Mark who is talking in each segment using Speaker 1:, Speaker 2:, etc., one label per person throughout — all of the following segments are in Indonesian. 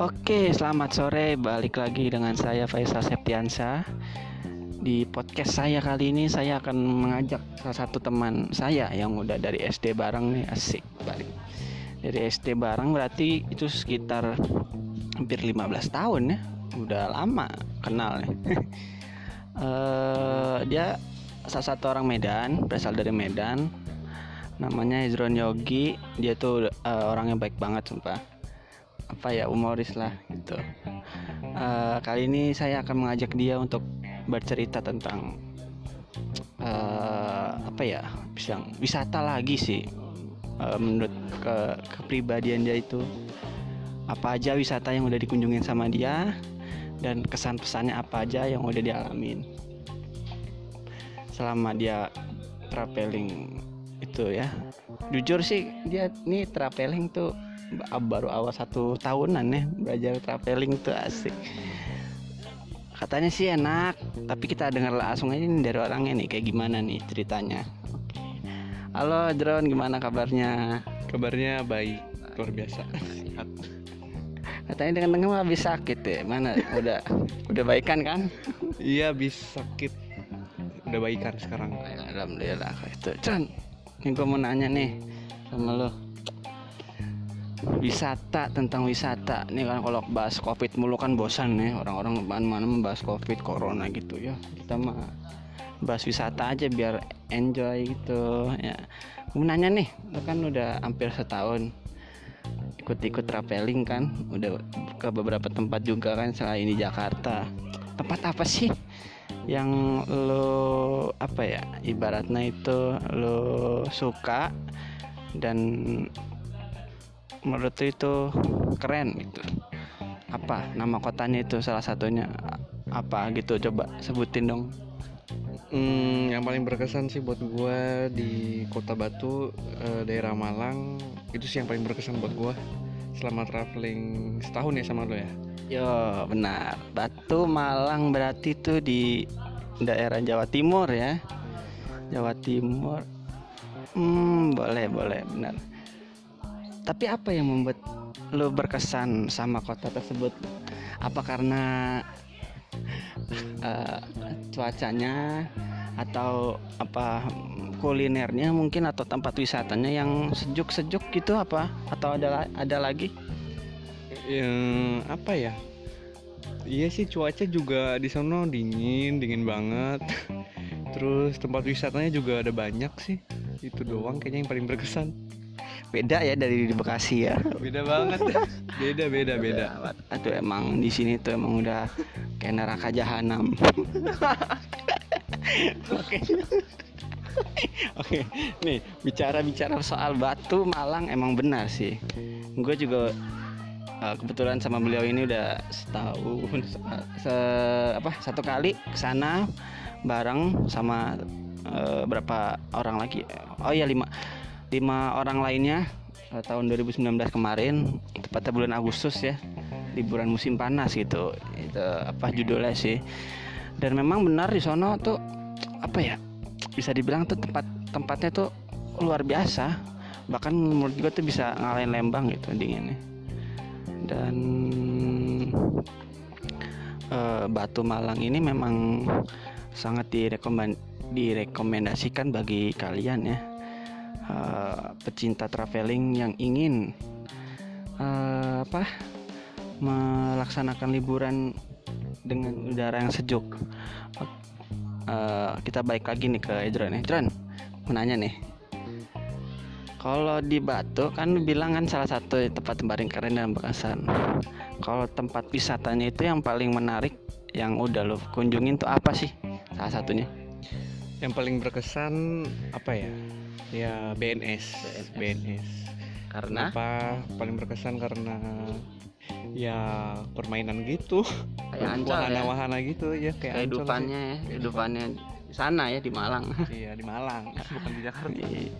Speaker 1: Oke, selamat sore. Balik lagi dengan saya Faisal Septiansa. Di podcast saya kali ini saya akan mengajak salah satu teman saya yang udah dari SD bareng nih asik balik. Dari SD bareng berarti itu sekitar hampir 15 tahun ya. Udah lama kenal nih. uh, dia salah satu orang Medan, berasal dari Medan. Namanya Izron Yogi. Dia tuh uh, orangnya baik banget sumpah apa ya humoris lah gitu. Uh, kali ini saya akan mengajak dia untuk bercerita tentang uh, apa ya bisa wisata lagi sih uh, menurut ke kepribadian dia itu. Apa aja wisata yang udah dikunjungin sama dia dan kesan pesannya apa aja yang udah dialamin. Selama dia traveling itu ya. Jujur sih dia nih traveling tuh baru awal satu tahunan ya belajar traveling tuh asik. Katanya sih enak tapi kita dengar langsung aja nih dari orangnya nih kayak gimana nih ceritanya? Halo drone gimana kabarnya?
Speaker 2: Kabarnya baik luar biasa.
Speaker 1: Katanya dengan dengar habis sakit ya mana udah udah baikan kan?
Speaker 2: Iya habis sakit. Udah baikan sekarang.
Speaker 1: Alhamdulillah itu. Chan ini gue mau nanya nih sama lo wisata tentang wisata. Nih kan kalau bahas covid mulu kan bosan nih orang-orang mana-mana membahas covid corona gitu ya. Kita mah bahas wisata aja biar enjoy gitu ya. Gue nanya nih lo kan udah hampir setahun ikut-ikut traveling kan? Udah ke beberapa tempat juga kan selain di Jakarta. Tempat apa sih yang lo apa ya ibaratnya itu lo suka dan menurut itu keren gitu. Apa nama kotanya itu salah satunya? Apa gitu? Coba sebutin dong.
Speaker 2: Hmm, yang paling berkesan sih buat gue di kota Batu eh, daerah Malang itu sih yang paling berkesan buat gue selama traveling setahun ya sama lo ya?
Speaker 1: Yo benar. Batu Malang berarti itu di daerah Jawa Timur ya? Jawa Timur. Hmm boleh boleh benar tapi apa yang membuat lo berkesan sama kota tersebut? Apa karena uh, cuacanya atau apa kulinernya mungkin atau tempat wisatanya yang sejuk-sejuk gitu apa? Atau ada ada lagi?
Speaker 2: Yang apa ya? Iya sih cuaca juga di sana dingin dingin banget. Terus tempat wisatanya juga ada banyak sih. Itu doang kayaknya yang paling berkesan
Speaker 1: beda ya dari di Bekasi ya.
Speaker 2: Beda banget. Beda beda beda.
Speaker 1: Aduh emang di sini tuh emang udah kayak neraka jahanam. Oke. Oke nih bicara bicara soal batu Malang emang benar sih. Gue juga uh, kebetulan sama beliau ini udah setahun se, apa satu kali ke sana bareng sama uh, berapa orang lagi? Oh ya lima lima orang lainnya uh, tahun 2019 kemarin tepatnya bulan Agustus ya liburan musim panas gitu. Itu apa judulnya sih. Dan memang benar di sono tuh apa ya bisa dibilang tuh tempat tempatnya tuh luar biasa. Bahkan menurut gue tuh bisa ngalahin Lembang gitu dinginnya. Dan uh, Batu Malang ini memang sangat direkomend direkomendasikan bagi kalian ya uh, pecinta traveling yang ingin uh, apa melaksanakan liburan dengan udara yang sejuk. Uh, kita balik lagi nih ke Edron Edron mau nanya nih. Kalau di Batu kan bilang kan salah satu tempat paling keren dan berkesan kalau tempat wisatanya itu yang paling menarik yang udah lo kunjungin tuh apa sih? Salah satunya.
Speaker 2: Yang paling berkesan apa ya ya BNS BNS, BNS.
Speaker 1: karena?
Speaker 2: Apa paling berkesan karena ya permainan gitu.
Speaker 1: Kayak wahana-wahana
Speaker 2: ya? gitu ya
Speaker 1: kayak kehidupannya ya kehidupannya di sana ya di Malang.
Speaker 2: Iya di Malang bukan di Jakarta.
Speaker 1: Di,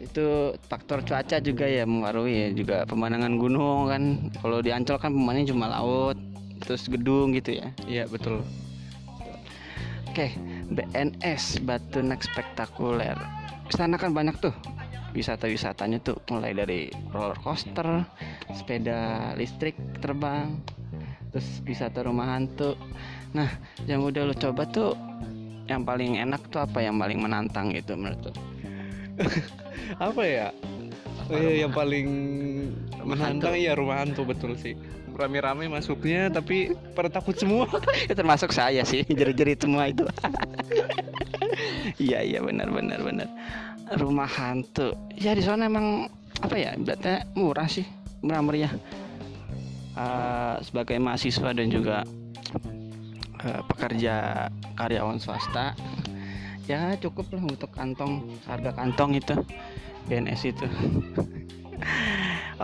Speaker 1: itu faktor cuaca juga ya mengaruhi ya juga pemandangan gunung kan. Kalau di Ancol kan pemandangannya cuma laut terus gedung gitu ya.
Speaker 2: Iya betul.
Speaker 1: Oke BNS Batu Next Spektakuler sana kan banyak tuh. Wisata-wisatanya tuh mulai dari roller coaster sepeda listrik terbang terus wisata rumah hantu. Nah yang udah lo coba tuh yang paling enak tuh apa yang paling menantang gitu menurut lo
Speaker 2: apa ya?
Speaker 1: Apa
Speaker 2: Eh, yang paling
Speaker 1: rumah
Speaker 2: menantang
Speaker 1: hantu.
Speaker 2: ya rumah hantu betul sih. Rame-rame masuknya tapi pada takut semua.
Speaker 1: Itu termasuk saya sih jerit-jerit semua itu iya iya benar benar benar. Rumah hantu. Ya di sana emang apa ya berarti murah sih murah meriah. Eh, sebagai mahasiswa dan juga eh, pekerja karyawan swasta ya cukup lah untuk kantong harga kantong itu BNS itu.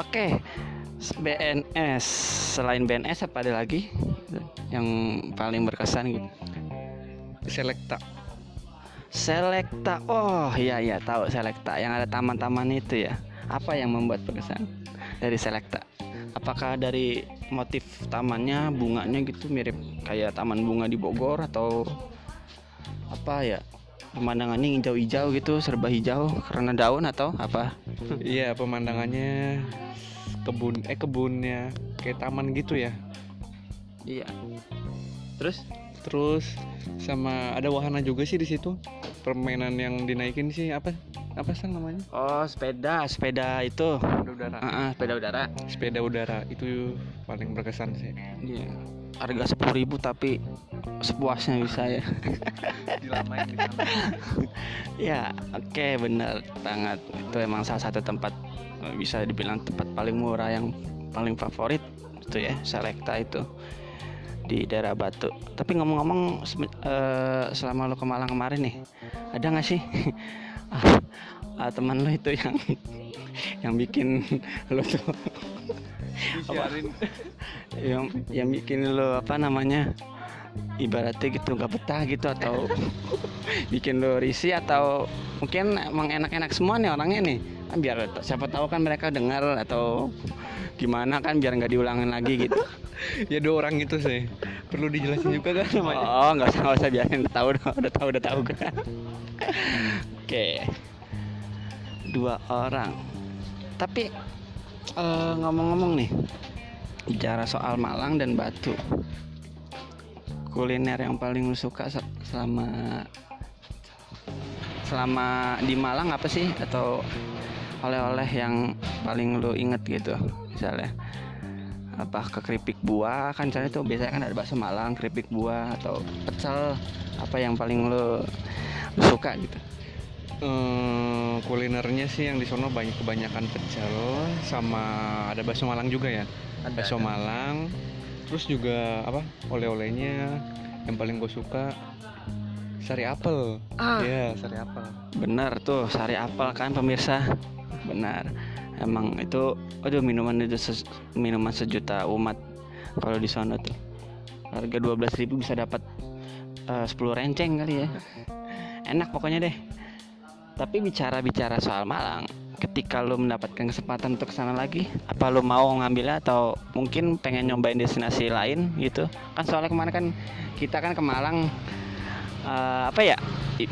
Speaker 1: Oke BNS selain BNS apa ada lagi yang paling berkesan gitu?
Speaker 2: Selekta
Speaker 1: Selekta. Oh iya iya tahu Selekta yang ada taman-taman itu ya. Apa yang membuat berkesan dari Selekta? Apakah dari motif tamannya bunganya gitu mirip kayak taman bunga di Bogor atau apa ya? Pemandangannya hijau-hijau gitu serba hijau karena daun atau apa?
Speaker 2: Iya pemandangannya kebun eh kebunnya kayak taman gitu ya.
Speaker 1: Iya. Terus
Speaker 2: terus sama ada wahana juga sih di situ. Permainan yang dinaikin sih apa apa sih namanya?
Speaker 1: Oh sepeda. Sepeda itu.
Speaker 2: Sepeda udara.
Speaker 1: Ah, ah, sepeda udara.
Speaker 2: sepeda udara. Itu paling berkesan sih.
Speaker 1: Iya. harga sepuluh ribu tapi sepuasnya bisa ya.
Speaker 2: Dilamain di sana
Speaker 1: Ya, oke benar banget. Itu emang salah satu tempat bisa dibilang tempat paling murah yang paling favorit itu ya, Selekta itu di daerah Batu. Tapi ngomong-ngomong eh, selama lo ke Malang kemarin nih, ada nggak sih ah, ah, teman lo itu yang yang bikin lo tuh
Speaker 2: disiarin
Speaker 1: yang yang bikin lo apa namanya ibaratnya gitu nggak betah gitu atau bikin lo risih atau mungkin emang enak-enak semua nih orangnya nih. Kan biar siapa tahu kan mereka dengar atau gimana kan biar nggak diulangin lagi gitu.
Speaker 2: Ya dua orang itu sih. Perlu dijelasin juga kan namanya
Speaker 1: oh nggak usah nggak usah biarin. Udah tahu udah tahu udah tahu. Kan oke. Dua orang. Tapi eh, ngomong-ngomong nih bicara soal Malang dan Batu. Kuliner yang paling lu suka se- selama selama di Malang apa sih? Atau oleh-oleh yang paling lu inget gitu misalnya apa ke keripik buah. Kan misalnya tuh biasanya kan ada bakso Malang keripik buah atau pecel apa yang paling lu, lu suka gitu?
Speaker 2: Eh, kulinernya sih yang di sono banyak kebanyakan pecel sama ada bakso Malang juga ya. Bakso Malang terus juga apa oleh-olehnya yang paling gue suka sari apel.
Speaker 1: Ah.
Speaker 2: Iya, sari apel.
Speaker 1: Benar tuh sari apel kan pemirsa? Benar emang itu aduh minuman itu ses- minuman sejuta umat kalau di sana tuh. Harga 12.000 bisa dapat eh, 10 renceng kali ya. Enak pokoknya deh. Tapi bicara-bicara soal Malang ketika lo mendapatkan kesempatan untuk ke sana lagi apa lo mau ngambilnya atau mungkin pengen nyobain destinasi lain gitu? Kan soalnya kemarin kan kita kan ke Malang eh, apa ya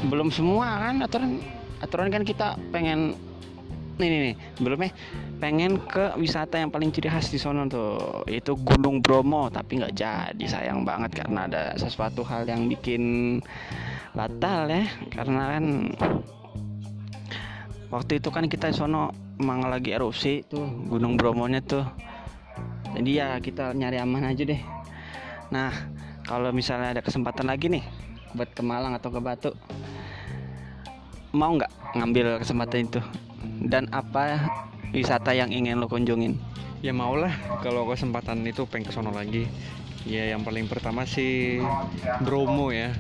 Speaker 1: belum semua kan aturan aturan kan kita pengen nih nih, nih. Belumnya pengen ke wisata yang paling ciri khas di sono tuh itu Gunung Bromo. Tapi nggak jadi sayang banget karena ada sesuatu hal yang bikin batal ya. Karena kan waktu itu kan kita di sono emang lagi erupsi tuh Gunung Bromonya tuh. Jadi ya kita nyari aman aja deh. Nah kalau misalnya ada kesempatan lagi nih buat ke Malang atau ke Batu mau nggak ngambil kesempatan itu dan apa wisata yang ingin lo kunjungin?
Speaker 2: Ya maulah kalau kesempatan itu pengen ke sono lagi. Ya yang paling pertama sih Bromo ya.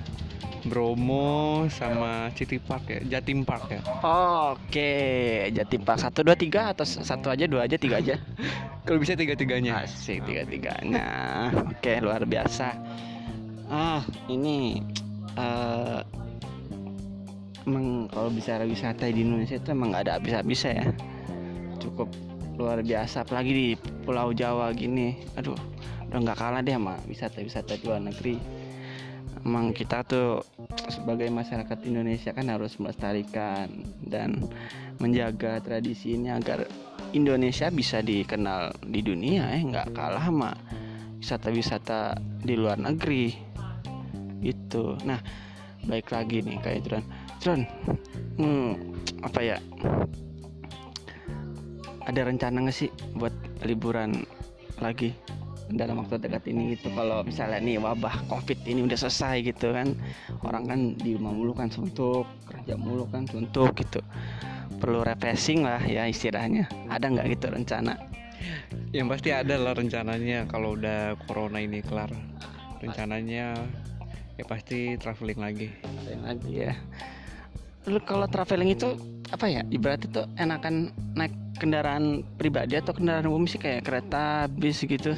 Speaker 2: Bromo sama City Park ya Jatim Park ya.
Speaker 1: Oke Jatim Park. Satu dua tiga atau satu aja dua aja tiga aja?
Speaker 2: Kalau bisa tiga-tiganya.
Speaker 1: Asik tiga tiganya oke luar biasa. Ah ini eh emang kalau bicara wisata di Indonesia itu emang nggak ada habis-habisnya ya. Cukup luar biasa apalagi di Pulau Jawa gini. Aduh udah nggak kalah deh sama wisata-wisata di luar negeri. Emang kita tuh sebagai masyarakat Indonesia kan harus melestarikan dan menjaga tradisi ini agar Indonesia bisa dikenal di dunia ya. Nggak kalah sama wisata-wisata di luar negeri. Itu nah baik lagi nih kayak Tron Tron hmm, apa ya? Ada rencana nggak sih buat liburan lagi dalam waktu dekat ini gitu? Kalau misalnya nih wabah covid ini udah selesai gitu kan orang kan di rumah mulu kan suntuk kerja mulu kan suntuk gitu. Perlu refreshing lah ya istilahnya. Ada nggak gitu rencana?
Speaker 2: Yang pasti ada lah rencananya kalau udah corona ini kelar. Rencananya ya pasti traveling lagi.
Speaker 1: Traveling lagi ya lu kalau traveling itu apa ya ibarat itu enakan naik kendaraan pribadi atau kendaraan umum sih kayak kereta bis gitu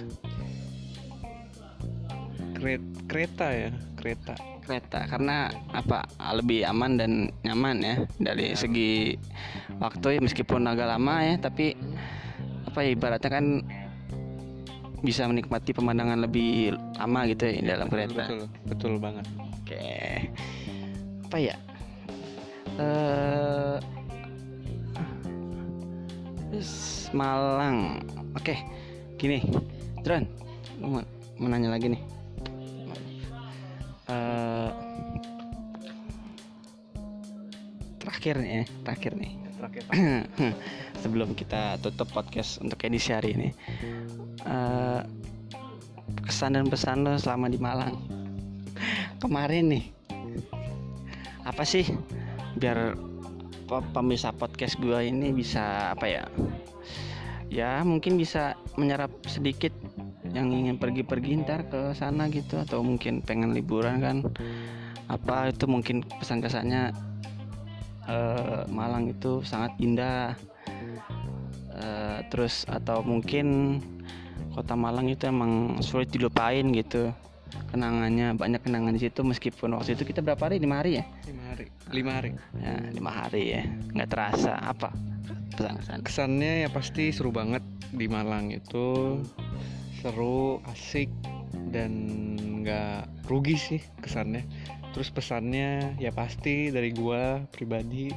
Speaker 2: Kret- kereta ya kereta
Speaker 1: kereta karena apa lebih aman dan nyaman ya dari segi waktu ya meskipun agak lama ya tapi apa ya ibaratnya kan bisa menikmati pemandangan lebih lama gitu ya dalam kereta
Speaker 2: betul betul banget
Speaker 1: Oke. Apa ya? Eh Malang. Oke. Gini. Dron, mau, mau nanya lagi nih. Eh terakhir nih ya, terakhir nih.
Speaker 2: terakhir
Speaker 1: Sebelum kita tutup podcast untuk edisi hari ini. Eh kesan dan pesan lo selama di Malang kemarin nih apa sih biar pe- pemirsa podcast gua ini bisa apa ya ya mungkin bisa menyerap sedikit yang ingin pergi-pergi ntar ke sana gitu. Atau mungkin pengen liburan kan. Apa itu mungkin pesan kesannya eh, Malang itu sangat indah. Eh, terus atau mungkin kota Malang itu emang sulit dilupain gitu kenangannya banyak kenangan di situ meskipun waktu itu kita berapa hari? Lima hari ya?
Speaker 2: Lima hari. Lima hari.
Speaker 1: Ya lima hari ya. Nggak terasa. Apa pesan kesan
Speaker 2: kesannya ya pasti seru banget di Malang itu. Seru asik dan nggak rugi sih kesannya. Terus pesannya ya pasti dari gua pribadi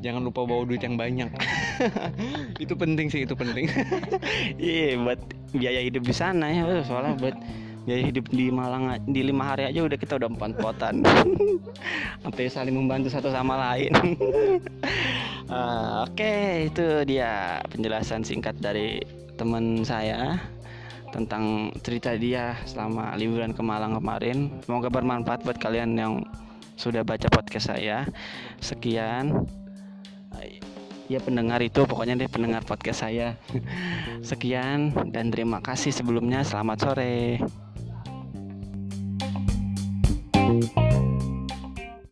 Speaker 2: jangan lupa bawa duit yang banyak. Itu penting sih itu penting.
Speaker 1: Iya buat biaya hidup di sana ya. Soalnya buat biaya hidup di Malang di lima hari aja udah kita udah empat potan. Sampai saling membantu satu sama lain. Ah, oke itu dia penjelasan singkat dari teman saya tentang cerita dia selama liburan ke Malang kemarin. Semoga bermanfaat buat kalian yang sudah baca podcast saya. Sekian. Ya pendengar itu pokoknya deh pendengar podcast saya. Sekian dan terima kasih sebelumnya. Selamat sore